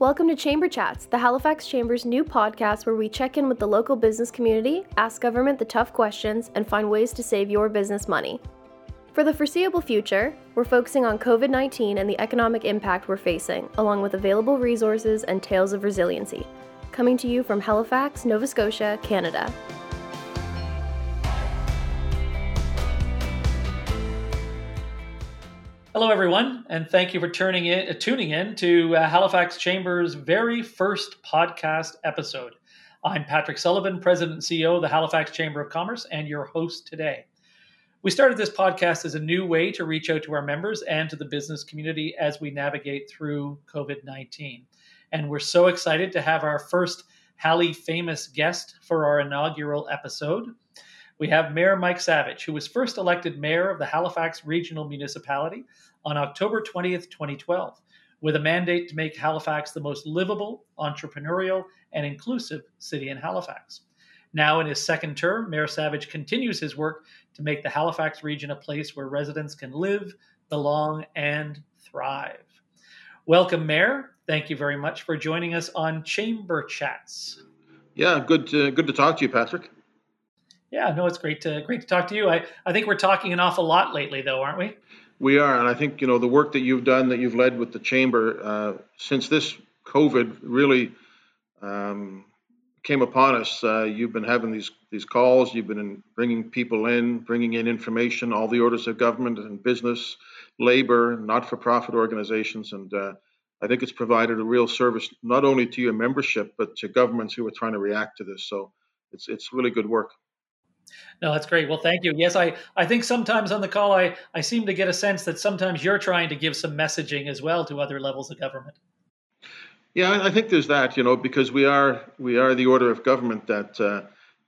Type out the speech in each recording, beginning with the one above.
Welcome to Chamber Chats, the Halifax Chamber's new podcast where we check in with the local business community, ask government the tough questions, and find ways to save your business money. For the foreseeable future, we're focusing on COVID 19 and the economic impact we're facing, along with available resources and tales of resiliency. Coming to you from Halifax, Nova Scotia, Canada. Hello, everyone, and thank you for turning in, uh, tuning in to uh, Halifax Chamber's very first podcast episode. I'm Patrick Sullivan, President and CEO of the Halifax Chamber of Commerce, and your host today. We started this podcast as a new way to reach out to our members and to the business community as we navigate through COVID 19. And we're so excited to have our first Hali famous guest for our inaugural episode. We have Mayor Mike Savage, who was first elected mayor of the Halifax Regional Municipality on October 20th, 2012, with a mandate to make Halifax the most livable, entrepreneurial, and inclusive city in Halifax. Now, in his second term, Mayor Savage continues his work to make the Halifax region a place where residents can live, belong, and thrive. Welcome, Mayor. Thank you very much for joining us on Chamber Chats. Yeah, good to, good to talk to you, Patrick. Yeah, no, it's great to great to talk to you. I, I think we're talking an awful lot lately, though, aren't we? We are, and I think you know the work that you've done, that you've led with the chamber uh, since this COVID really um, came upon us. Uh, you've been having these these calls. You've been bringing people in, bringing in information, all the orders of government and business, labor, not-for-profit organizations, and uh, I think it's provided a real service not only to your membership but to governments who are trying to react to this. So it's it's really good work. No, that's great. Well, thank you. Yes, I, I think sometimes on the call, I, I seem to get a sense that sometimes you're trying to give some messaging as well to other levels of government. Yeah, I think there's that, you know, because we are we are the order of government that uh,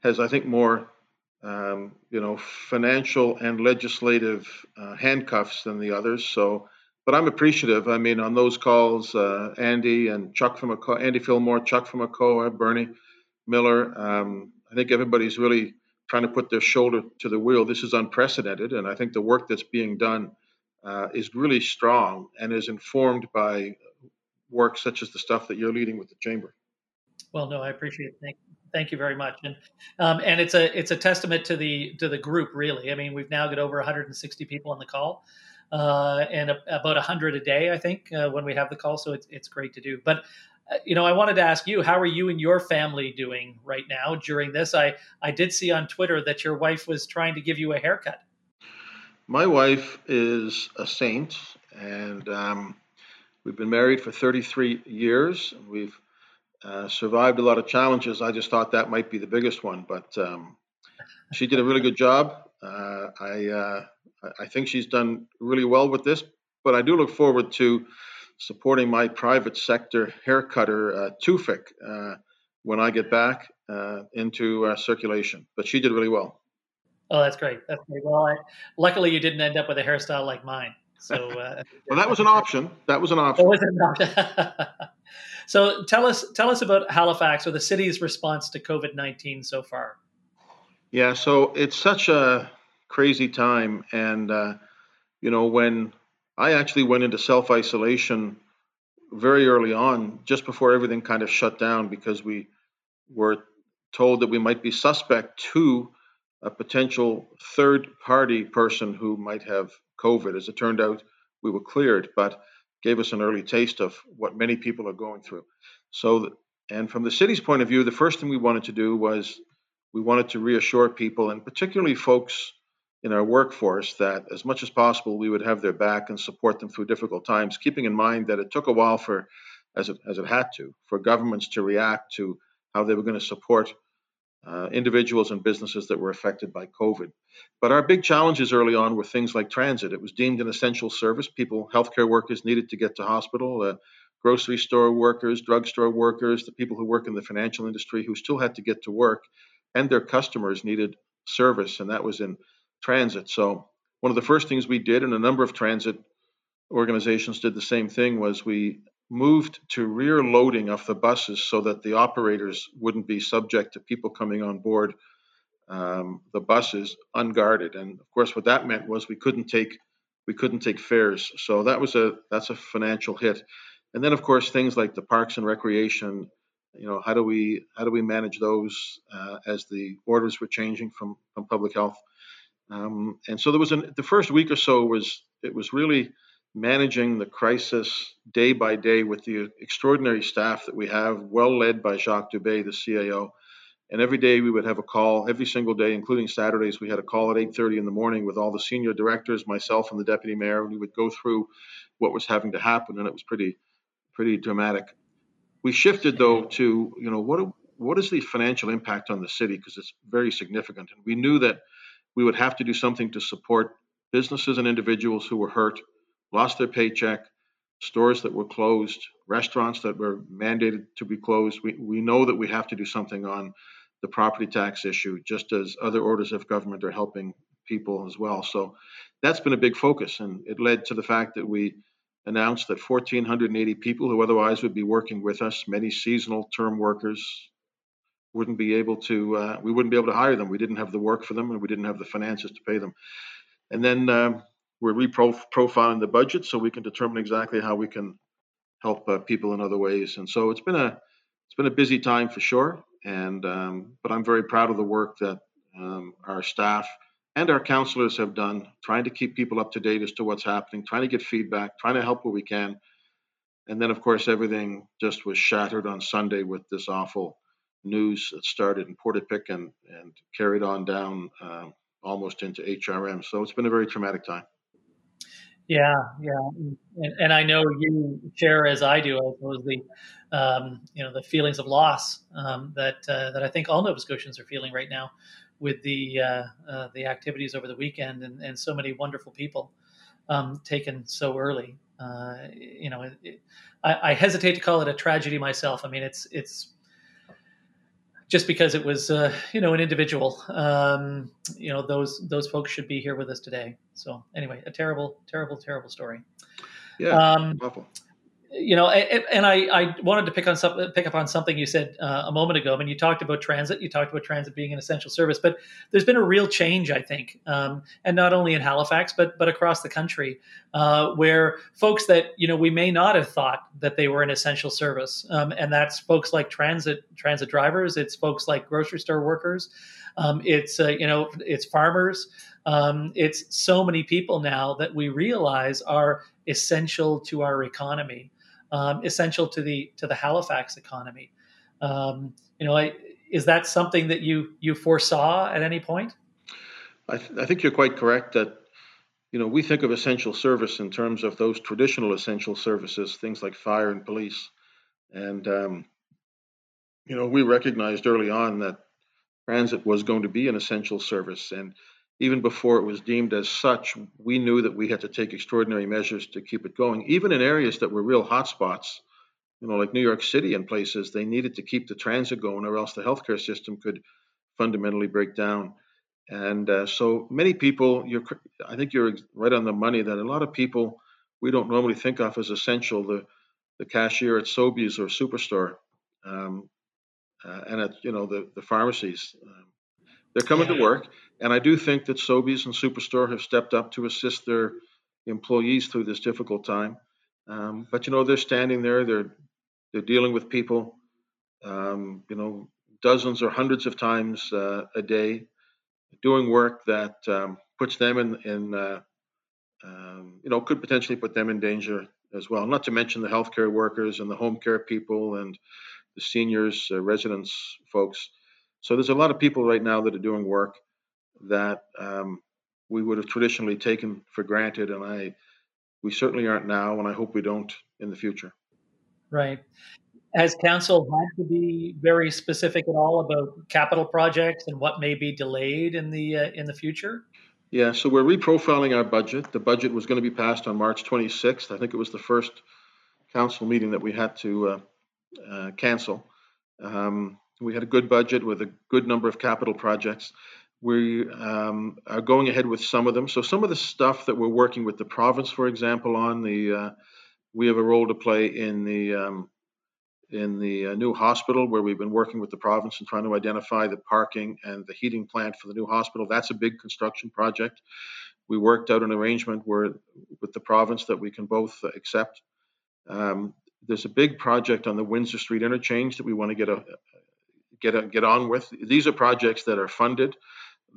has, I think, more, um, you know, financial and legislative uh, handcuffs than the others. So, but I'm appreciative. I mean, on those calls, uh, Andy and Chuck from Andy Fillmore, Chuck from ACOA, Bernie Miller. Um, I think everybody's really trying to put their shoulder to the wheel. This is unprecedented, and I think the work that's being done uh, is really strong and is informed by work such as the stuff that you're leading with the chamber. Well, no, I appreciate it. Thank, thank you very much, and um, and it's a it's a testament to the to the group. Really, I mean, we've now got over 160 people on the call. Uh, and a, about 100 a day, I think, uh, when we have the call. So it's, it's great to do. But you know, I wanted to ask you, how are you and your family doing right now during this? I, I did see on Twitter that your wife was trying to give you a haircut. My wife is a saint, and um, we've been married for 33 years. We've uh, survived a lot of challenges. I just thought that might be the biggest one, but um, she did a really good job. Uh, I uh, I think she's done really well with this, but I do look forward to supporting my private sector haircutter, uh, Tufik, uh, when I get back uh, into uh, circulation. But she did really well. Oh, that's great. That's great. Well, I, luckily you didn't end up with a hairstyle like mine. So, uh, well, that was an option. That was an option. Was an option. so, tell us tell us about Halifax or the city's response to COVID nineteen so far. Yeah, so it's such a crazy time, and uh, you know when I actually went into self isolation very early on, just before everything kind of shut down, because we were told that we might be suspect to a potential third party person who might have COVID. As it turned out, we were cleared, but gave us an early taste of what many people are going through. So, and from the city's point of view, the first thing we wanted to do was we wanted to reassure people, and particularly folks in our workforce that as much as possible we would have their back and support them through difficult times, keeping in mind that it took a while for, as it, as it had to, for governments to react to how they were going to support uh, individuals and businesses that were affected by COVID. But our big challenges early on were things like transit. It was deemed an essential service. People, healthcare workers needed to get to hospital. Uh, grocery store workers, drugstore workers, the people who work in the financial industry who still had to get to work, and their customers needed service, and that was in transit. So one of the first things we did, and a number of transit organizations did the same thing, was we moved to rear loading of the buses so that the operators wouldn't be subject to people coming on board um, the buses unguarded. And of course, what that meant was we couldn't take we couldn't take fares. So that was a that's a financial hit. and then of course things like the parks and recreation. You know, how do we how do we manage those uh, as the orders were changing from from public health? Um, and so there was an, the first week or so was it was really managing the crisis day by day with the extraordinary staff that we have, well led by Jacques Dubé, the CAO. And every day we would have a call, every single day, including Saturdays, we had a call at 8:30 in the morning with all the senior directors, myself and the deputy mayor, and we would go through what was having to happen, and it was pretty, pretty dramatic. We shifted though to, you know, what what is the financial impact on the city because it's very significant, and we knew that we would have to do something to support businesses and individuals who were hurt, lost their paycheck, stores that were closed, restaurants that were mandated to be closed. We, we know that we have to do something on the property tax issue, just as other orders of government are helping people as well. So that's been a big focus, and it led to the fact that we announced that 1,480 people who otherwise would be working with us, many seasonal term workers, wouldn't be able to. Uh, we wouldn't be able to hire them. We didn't have the work for them, and we didn't have the finances to pay them. And then um, we're reprofiling the budget so we can determine exactly how we can help uh, people in other ways. And so it's been a it's been a busy time for sure. And um, but I'm very proud of the work that um, our staff and our counselors have done, trying to keep people up to date as to what's happening, trying to get feedback, trying to help where we can. And then, of course, everything just was shattered on Sunday with this awful news that started in Portapique and, and carried on down uh, almost into HRM. So it's been a very traumatic time. Yeah, yeah, and, and I know you share as I do, I suppose the um, you know the feelings of loss um, that uh, that I think all Nova Scotians are feeling right now with the uh, uh, the activities over the weekend and, and so many wonderful people um, taken so early. Uh, you know, it, it, I, I, hesitate to call it a tragedy myself. I mean, it's it's just because it was uh, you know an individual. Um, you know those those folks should be here with us today. So anyway a terrible terrible terrible story. Yeah um, awful you know, and I, I wanted to pick on some, pick up on something you said uh, a moment ago. I mean, you talked about transit, you talked about transit being an essential service, but there's been a real change, I think, um, and not only in Halifax, but but across the country, uh, where folks that you know we may not have thought that they were an essential service, um, and that's folks like transit transit drivers, it's folks like grocery store workers, um, it's uh, you know it's farmers. Um, it's so many people now that we realize are essential to our economy um, essential to the to the Halifax economy. Um, you know, I, is that something that you you foresaw at any point? I, th- I think you're quite correct that you know we think of essential service in terms of those traditional essential services, things like fire and police, and um, you know we recognized early on that transit was going to be an essential service and even before it was deemed as such, we knew that we had to take extraordinary measures to keep it going. Even in areas that were real hotspots, you know, like New York City and places, they needed to keep the transit going, or else the healthcare system could fundamentally break down. And uh, so many people, you're, I think you're right on the money that a lot of people we don't normally think of as essential. The the cashier at Sobeys or Superstore, um, uh, and at you know the the pharmacies. Um, they're coming yeah. to work, and I do think that Sobeys and Superstore have stepped up to assist their employees through this difficult time. Um, but you know, they're standing there, they're they're dealing with people, um, you know, dozens or hundreds of times uh, a day, doing work that um, puts them in in uh, um, you know could potentially put them in danger as well. Not to mention the healthcare workers and the home care people and the seniors, uh, residents, folks. So there's a lot of people right now that are doing work that um, we would have traditionally taken for granted, and I we certainly aren't now, and I hope we don't in the future. Right. Has council had to be very specific at all about capital projects and what may be delayed in the uh, in the future? Yeah, so we're reprofiling our budget. The budget was going to be passed on March 26th. I think it was the first council meeting that we had to uh, uh, cancel. Um, we had a good budget with a good number of capital projects. We um, are going ahead with some of them. So some of the stuff that we're working with the province, for example, on the uh, we have a role to play in the um, in the uh, new hospital where we've been working with the province and trying to identify the parking and the heating plant for the new hospital. That's a big construction project. We worked out an arrangement where with the province that we can both accept. Um, there's a big project on the Windsor Street interchange that we want to get a get get on with. These are projects that are funded,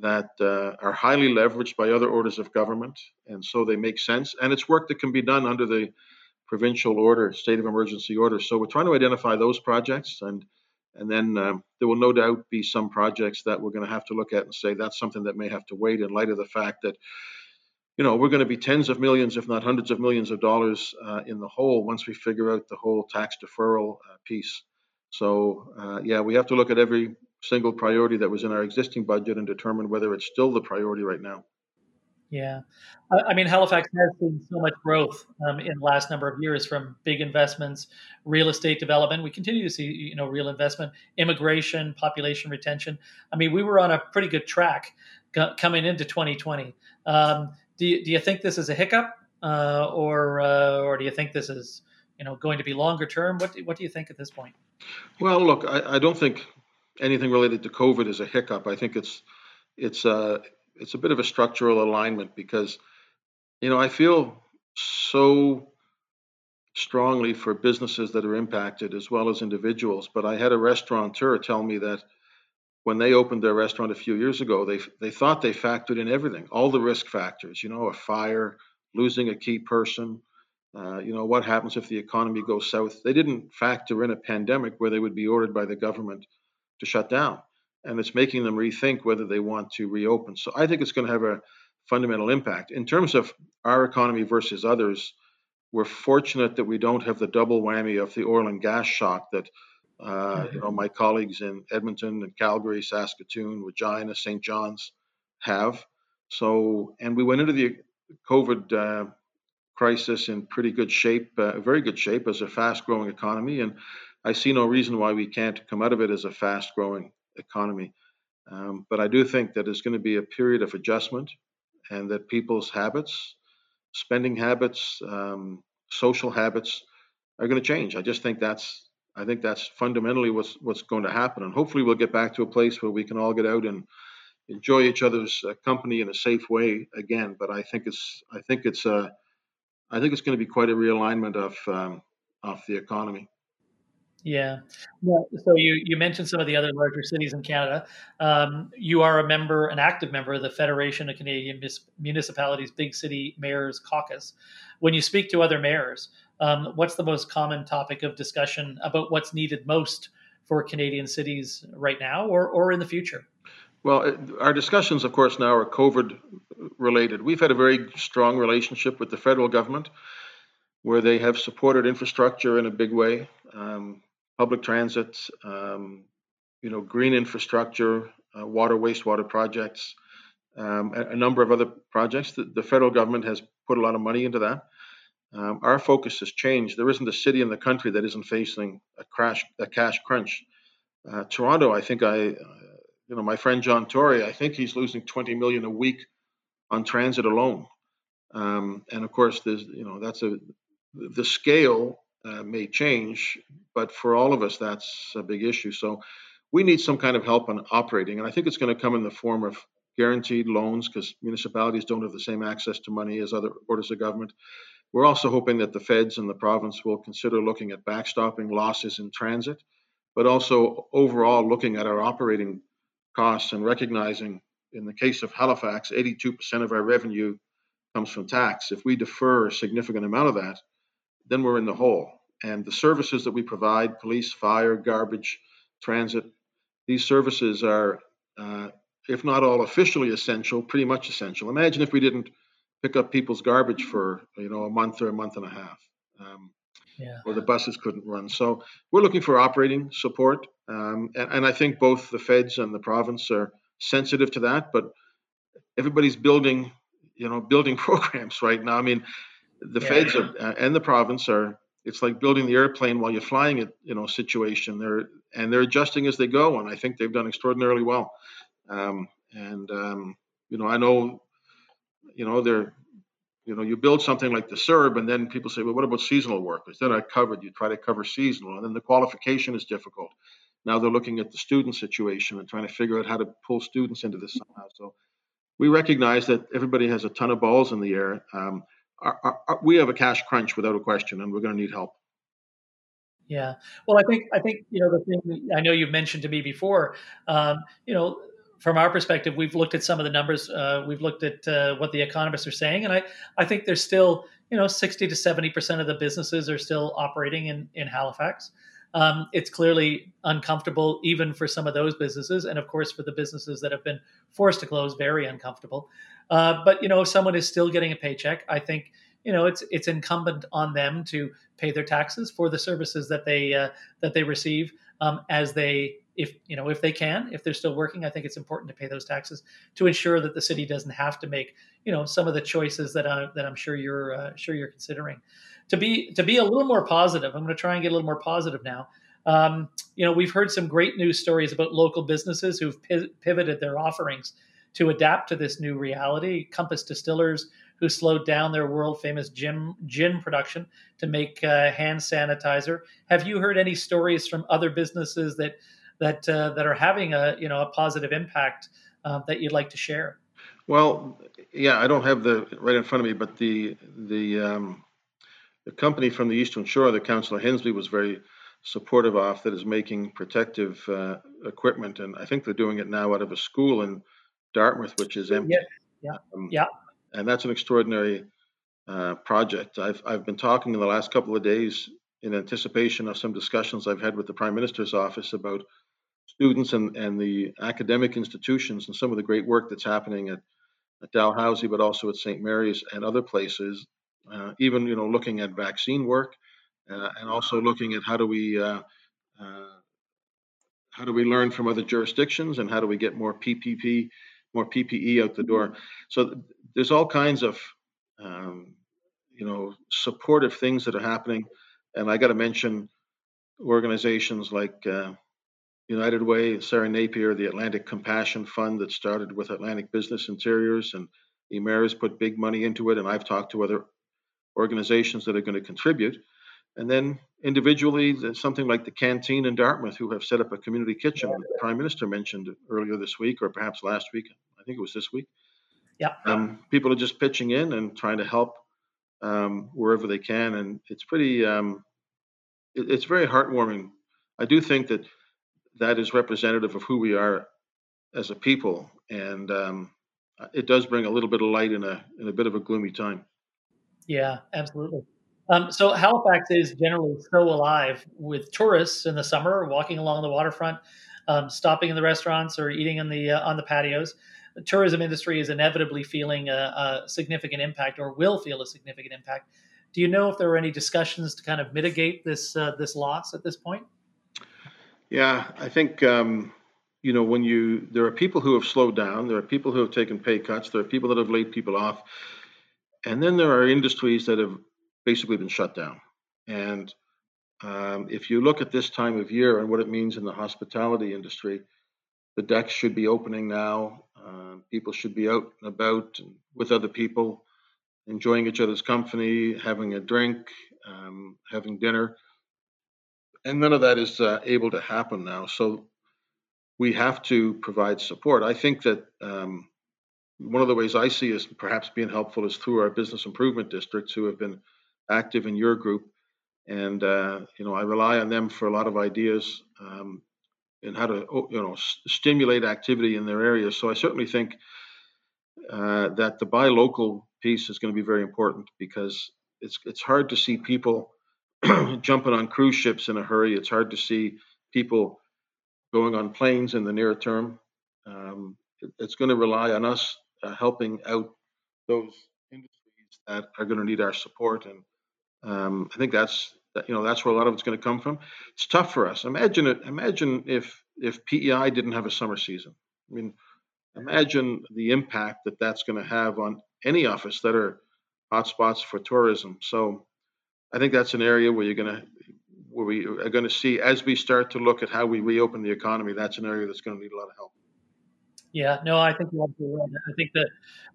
that uh, are highly leveraged by other orders of government, and so they make sense. And it's work that can be done under the provincial order, state of emergency order. So we're trying to identify those projects, and and then um, there will no doubt be some projects that we're going to have to look at and say that's something that may have to wait in light of the fact that you know, we're going to be tens of millions, if not hundreds of millions of dollars uh, in the hole once we figure out the whole tax deferral uh, piece. So, uh, yeah, we have to look at every single priority that was in our existing budget and determine whether it's still the priority right now. Yeah. I mean, Halifax has seen so much growth um, in the last number of years from big investments, real estate development. We continue to see, you know, real investment, immigration, population retention. I mean, we were on a pretty good track coming into 2020. Um, do you, do you think this is a hiccup, uh, or uh, or do you think this is you know going to be longer term? What do, what do you think at this point? Well, look, I, I don't think anything related to COVID is a hiccup. I think it's it's a uh, it's a bit of a structural alignment because you know I feel so strongly for businesses that are impacted as well as individuals. But I had a restaurateur tell me that when they opened their restaurant a few years ago, they they thought they factored in everything, all the risk factors. You know, a fire, losing a key person. Uh, you know, what happens if the economy goes south? They didn't factor in a pandemic where they would be ordered by the government to shut down, and it's making them rethink whether they want to reopen. So I think it's going to have a fundamental impact in terms of our economy versus others. We're fortunate that we don't have the double whammy of the oil and gas shock that uh, you know, my colleagues in Edmonton and Calgary, Saskatoon, Regina, St. John's have. So, and we went into the COVID uh, crisis in pretty good shape, uh, very good shape as a fast growing economy. And I see no reason why we can't come out of it as a fast growing economy. Um, but I do think that there's going to be a period of adjustment and that people's habits, spending habits, um, social habits are going to change. I just think that's I think that's fundamentally what's what's going to happen, and hopefully we'll get back to a place where we can all get out and enjoy each other's uh, company in a safe way again. But I think it's I think it's a I think it's going to be quite a realignment of um, of the economy. Yeah. So you, you mentioned some of the other larger cities in Canada. Um, you are a member, an active member of the Federation of Canadian Municipalities Big City Mayors Caucus. When you speak to other mayors, um, what's the most common topic of discussion about what's needed most for Canadian cities right now or, or in the future? Well, our discussions, of course, now are COVID related. We've had a very strong relationship with the federal government where they have supported infrastructure in a big way, um, public transit, um, you know, green infrastructure, uh, water, wastewater projects, um, a, a, number of other projects. The, the, federal government has put a lot of money into that. Um, our focus has changed. There isn't a city in the country that isn't facing a crash, a cash crunch. Uh, Toronto, I think I, uh, you know, my friend John Tory, I think he's losing 20 million a week on transit alone. Um, and of course, there's, you know, that's a, the scale uh, may change, but for all of us, that's a big issue. So we need some kind of help on operating, and I think it's going to come in the form of guaranteed loans because municipalities don't have the same access to money as other orders of government. We're also hoping that the feds and the province will consider looking at backstopping losses in transit, but also overall looking at our operating costs and recognizing, in the case of Halifax, 82% of our revenue comes from tax. If we defer a significant amount of that, then we're in the hole. And the services that we provide police, fire, garbage, transit these services are, uh, if not all officially essential, pretty much essential. Imagine if we didn't pick up people's garbage for you know a month or a month and a half. Um, yeah. Or the buses couldn't run. So we're looking for operating support, um, and, and I think both the feds and the province are sensitive to that. But everybody's building, you know, building programs right now. I mean, the yeah. feds are, uh, and the province are. It's like building the airplane while you're flying it, you know, situation. They're and they're adjusting as they go, and I think they've done extraordinarily well. Um, and um, you know, I know you know, they're, you know, you build something like the CERB, and then people say, well, what about seasonal workers? They're not covered. You try to cover seasonal, and then the qualification is difficult. Now they're looking at the student situation and trying to figure out how to pull students into this somehow. So we recognize that everybody has a ton of balls in the air. Um, our, our, we have a cash crunch without a question, and we're going to need help. Yeah. Well, I think I think you know the thing I know you've mentioned to me before. Um, you know, from our perspective, we've looked at some of the numbers. Uh, we've looked at uh, what the economists are saying, and I I think there's still you know 60 to 70 percent of the businesses are still operating in in Halifax. Um, it's clearly uncomfortable even for some of those businesses, and of course for the businesses that have been forced to close, very uncomfortable. Uh, but you know, if someone is still getting a paycheck, I think you know it's it's incumbent on them to pay their taxes for the services that they uh, that they receive um, as they if you know if they can if they're still working i think it's important to pay those taxes to ensure that the city doesn't have to make you know some of the choices that I, that i'm sure you're uh, sure you're considering to be to be a little more positive i'm going to try and get a little more positive now um, you know we've heard some great news stories about local businesses who've pivoted their offerings to adapt to this new reality compass distillers who slowed down their world famous gin, gin production to make uh, hand sanitizer. Have you heard any stories from other businesses that that uh, that are having a you know a positive impact uh, that you'd like to share? Well, yeah, I don't have the right in front of me, but the the um, the company from the Eastern Shore that Councillor Hendsbee was very supportive of that is making protective uh, equipment, and I think they're doing it now out of a school in Dartmouth, which is empty. Yeah, yeah, um, yeah and that's an extraordinary uh, project. I've I've been talking in the last couple of days in anticipation of some discussions I've had with the Prime Minister's office about students and, and the academic institutions and some of the great work that's happening at, at Dalhousie, but also at St. Mary's and other places. Uh, even you know looking at vaccine work uh, and also looking at how do we uh, uh, how do we learn from other jurisdictions and how do we get more PPP more PPE out the door. So there's all kinds of um, you know supportive things that are happening, and I got to mention organizations like uh, United Way, Sara Napier, the Atlantic Compassion Fund that started with Atlantic Business Interiors, and Emera's put big money into it, and I've talked to other organizations that are going to contribute. And then individually, something like the canteen in Dartmouth, who have set up a community kitchen. The Prime Minister mentioned earlier this week, or perhaps last week. I think it was this week. Yeah. Um, people are just pitching in and trying to help um, wherever they can, and it's pretty. Um, it, it's very heartwarming. I do think that that is representative of who we are as a people, and um, it does bring a little bit of light in a in a bit of a gloomy time. Yeah, absolutely. Um, so Halifax is generally so alive with tourists in the summer, walking along the waterfront, um, stopping in the restaurants or eating on the uh, on the patios the tourism industry is inevitably feeling a, a, significant impact or will feel a significant impact. Do you know if there are any discussions to kind of mitigate this uh, this loss at this point? Yeah, I think um, you know when you there are people who have slowed down, there are people who have taken pay cuts, there are people that have laid people off, and then there are industries that have basically been shut down. And um, if you look at this time of year and what it means in the hospitality industry, the decks should be opening now. Uh, people should be out and about with other people, enjoying each other's company, having a drink, um, having dinner. And none of that is uh, able to happen now. So we have to provide support. I think that um, one of the ways I see is perhaps being helpful is through our business improvement districts who have been active in your group. And, uh, you know, I rely on them for a lot of ideas. Um, and how to oh, you know stimulate activity in their areas. So I certainly think uh, that the buy local piece is going to be very important because it's it's hard to see people jumping on cruise ships in a hurry. It's hard to see people going on planes in the near term. Um, it's going to rely on us uh, helping out those industries that are going to need our support, and um, I think that's that, you know, that's where a lot of it's going to come from. It's tough for us. Imagine it. Imagine if if PEI didn't have a summer season. I mean, imagine the impact that that's going to have on any office that are hotspots for tourism. So, I think that's an area where you're going to where we are going to see as we start to look at how we reopen the economy. That's an area that's going to need a lot of help. Yeah, no, I think you're absolutely right. I think that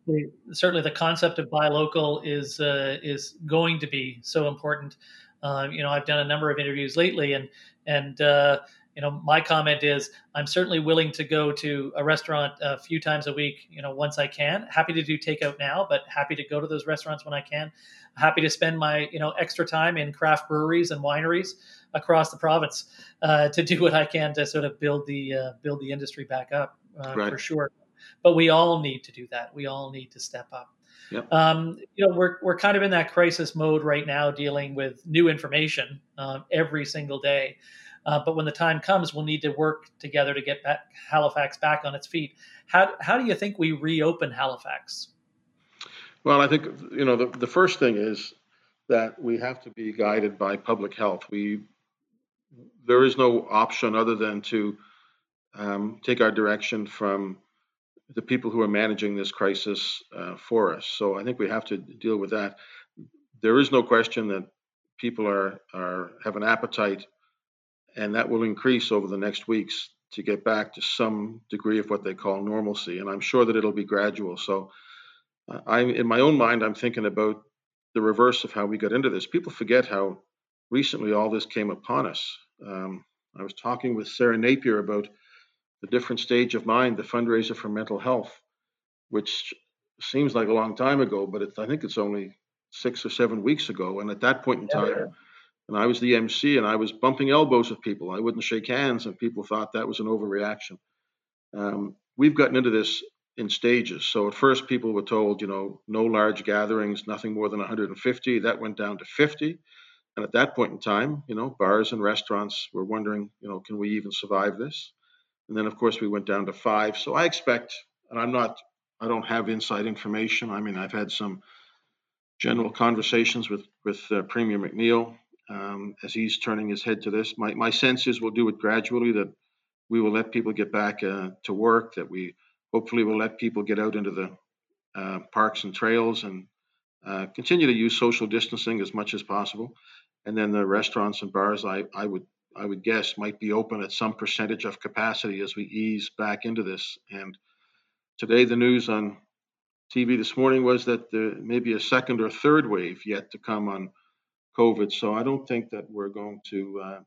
the, certainly the concept of buy local is uh, is going to be so important. Uh, you know, I've done a number of interviews lately, and and uh, you know, my comment is I'm certainly willing to go to a restaurant a few times a week. You know, once I can. Happy to do takeout now, but happy to go to those restaurants when I can. Happy to spend my you know extra time in craft breweries and wineries. across the province uh, to do what I can to sort of build the uh, build the industry back up uh, right. for sure. But we all need to do that. We all need to step up. Yep. Um, you know, we're we're kind of in that crisis mode right now, dealing with new information um, every single day. Uh, but when the time comes, we'll need to work together to get back Halifax back on its feet. How how do you think we reopen Halifax? Well, I think you know the, the first thing is that we have to be guided by public health. We there is no option other than to um, take our direction from the people who are managing this crisis uh, for us. So I think we have to deal with that. There is no question that people are are have an appetite, and that will increase over the next weeks to get back to some degree of what they call normalcy. And I'm sure that it'll be gradual. So uh, I'm in my own mind, I'm thinking about the reverse of how we got into this. People forget how recently all this came upon us. Um, I was talking with Sara Napier about the different stage of mind, the fundraiser for mental health, which seems like a long time ago, but I think it's only six or seven weeks ago. And at that point in time, yeah. and I was the MC and I was bumping elbows with people. I wouldn't shake hands, and people thought that was an overreaction. Um, we've gotten into this in stages. So at first, people were told, you know, no large gatherings, nothing more than 150. That went down to 50. And at that point in time, you know, bars and restaurants were wondering, you know, can we even survive this? And then, of course, we went down to five. So I expect, and I'm not, I don't have inside information. I mean, I've had some general conversations with with uh, Premier McNeil um, as he's turning his head to this. My my sense is we'll do it gradually. That we will let people get back uh, to work. That we hopefully will let people get out into the uh, parks and trails and uh, continue to use social distancing as much as possible. And then the restaurants and bars, I, I would I would guess, might be open at some percentage of capacity as we ease back into this. And today, the news on TV this morning was that there may be a second or third wave yet to come on COVID. So I don't think that we're going to, uh,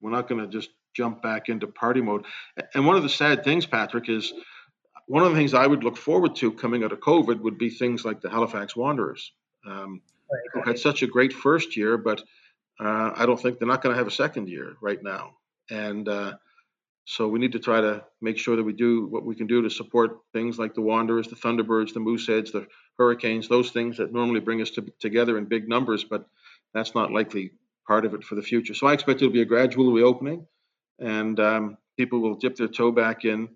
we're not going to just jump back into party mode. And one of the sad things, Patrick, is one of the things I would look forward to coming out of COVID would be things like the Halifax Wanderers, um, right. who had such a great first year, but uh, I don't think they're not going to have a second year right now. And uh, so we need to try to make sure that we do what we can do to support things like the Wanderers, the Thunderbirds, the Mooseheads, the Hurricanes, those things that normally bring us to, together in big numbers, but that's not likely part of it for the future. So I expect it'll be a gradual reopening, and um, people will dip their toe back in,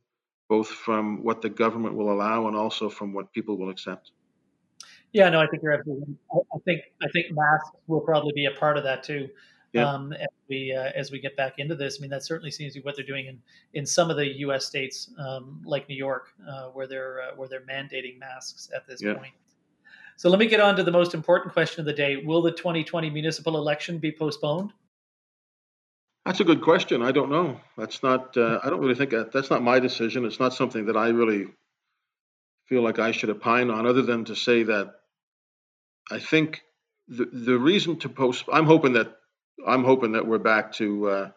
both from what the government will allow and also from what people will accept. Yeah, no, I think you're absolutely. I think I think masks will probably be a part of that too. Yeah. Um, as we uh, as we get back into this, I mean that certainly seems to be what they're doing in, in some of the U.S. states, um, like New York, uh, where they're uh, where they're mandating masks at this yeah. point. So let me get on to the most important question of the day: Will the 2020 municipal election be postponed? That's a good question. I don't know. That's not. Uh, I don't really think that, that's not my decision. It's not something that I really feel like I should opine on, other than to say that I think the the reason to post. I'm hoping that I'm hoping that we're back to uh,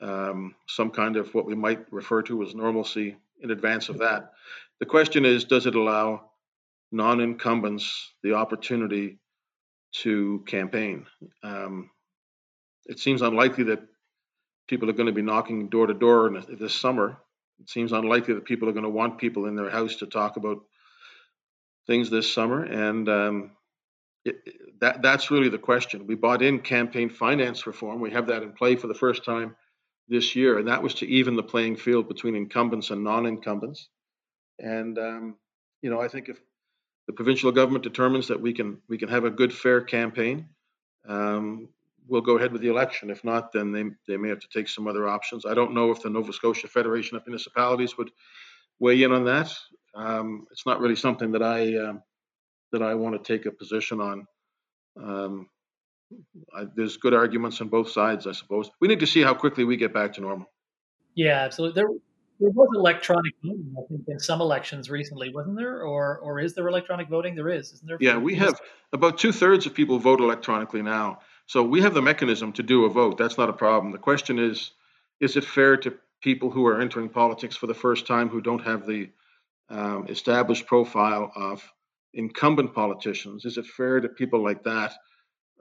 um, some kind of what we might refer to as normalcy in advance of that. The question is, does it allow non-incumbents the opportunity to campaign? Um, it seems unlikely that people are going to be knocking door to door this summer. It seems unlikely that people are going to want people in their house to talk about things this summer, and um, that that's really the question. We bought in campaign finance reform. We have that in play for the first time this year, and that was to even the playing field between incumbents and non-incumbents. And um, you know, I think if the provincial government determines that we can we can have a good, fair campaign, um, we'll go ahead with the election. If not, then they they may have to take some other options. I don't know if the Nova Scotia Federation of Municipalities would weigh in on that. Um, it's not really something that I uh, that I want to take a position on. Um, I, there's good arguments on both sides, I suppose. We need to see how quickly we get back to normal. Yeah, absolutely. There, there was electronic voting, I think, in some elections recently, wasn't there? Or, or is there electronic voting? There is, isn't there? Yeah, we have about two thirds of people vote electronically now. So we have the mechanism to do a vote. That's not a problem. The question is, is it fair to people who are entering politics for the first time who don't have the um, established profile of incumbent politicians? Is it fair to people like that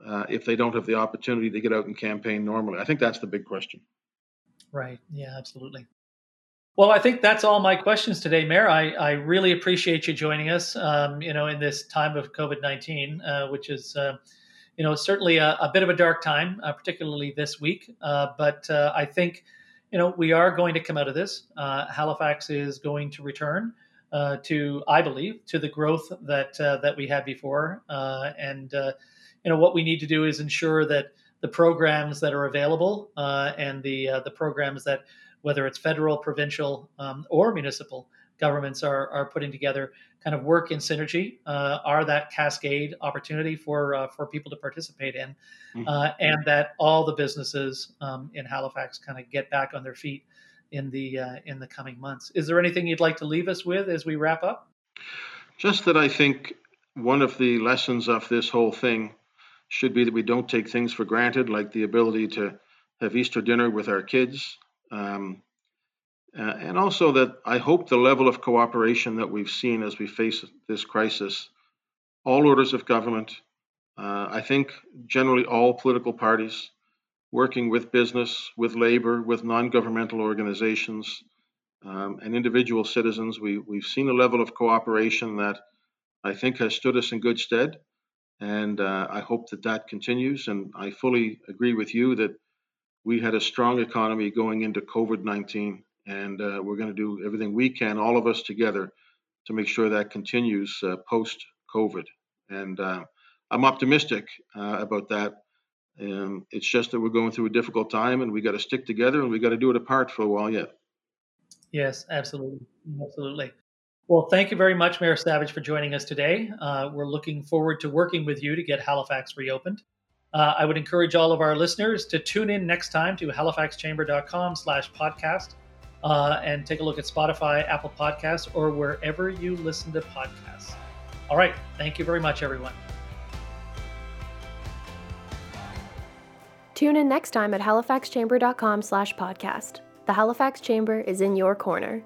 uh, if they don't have the opportunity to get out and campaign normally? I think that's the big question. Right. Yeah, absolutely. Well, I think that's all my questions today, Mayor. I, I really appreciate you joining us, um, you know, in this time of COVID-19, uh, which is, uh, you know, certainly a, a, bit of a dark time, uh, particularly this week. Uh, but uh, I think, you know, we are going to come out of this. Uh, Halifax is going to return to, I believe, to the growth that that we had before. and, you know, what we need to do is ensure that the programs that are available and the the programs that whether it's federal, provincial, um, or municipal governments are, are putting together kind of work in synergy uh, are that cascade opportunity for uh, for people to participate in mm-hmm. uh, and that all the businesses um, in Halifax kind of get back on their feet in the uh, in the coming months. Is there anything you'd like to leave us with as we wrap up? Just that I think one of the lessons of this whole thing should be that we don't take things for granted like the ability to have Easter dinner with our kids. Um, uh, and also that I hope the level of cooperation that we've seen as we face this crisis, all orders of government, uh, I think generally all political parties, working with business, with labor, with non governmental organizations, um, and individual citizens, we, we've seen a level of cooperation that I think has stood us in good stead. And uh, I hope that that continues. And I fully agree with you that we had a strong economy going into COVID 19, and uh, we're going to do everything we can, all of us together, to make sure that continues uh, post COVID. And uh, I'm optimistic uh, about that. Um, it's just that we're going through a difficult time, and we got to stick together, and we got to do it apart for a while yet. Yes, absolutely, absolutely. Well, thank you very much, Mayor Savage, for joining us today. Uh, we're looking forward to working with you to get Halifax reopened. Uh, I would encourage all of our listeners to tune in next time to halifaxchamber.com slash podcast uh, and take a look at Spotify, Apple Podcasts, or wherever you listen to podcasts. All right. Thank you very much, everyone. Tune in next time at halifaxchamber.com slash podcast. The Halifax Chamber is in your corner.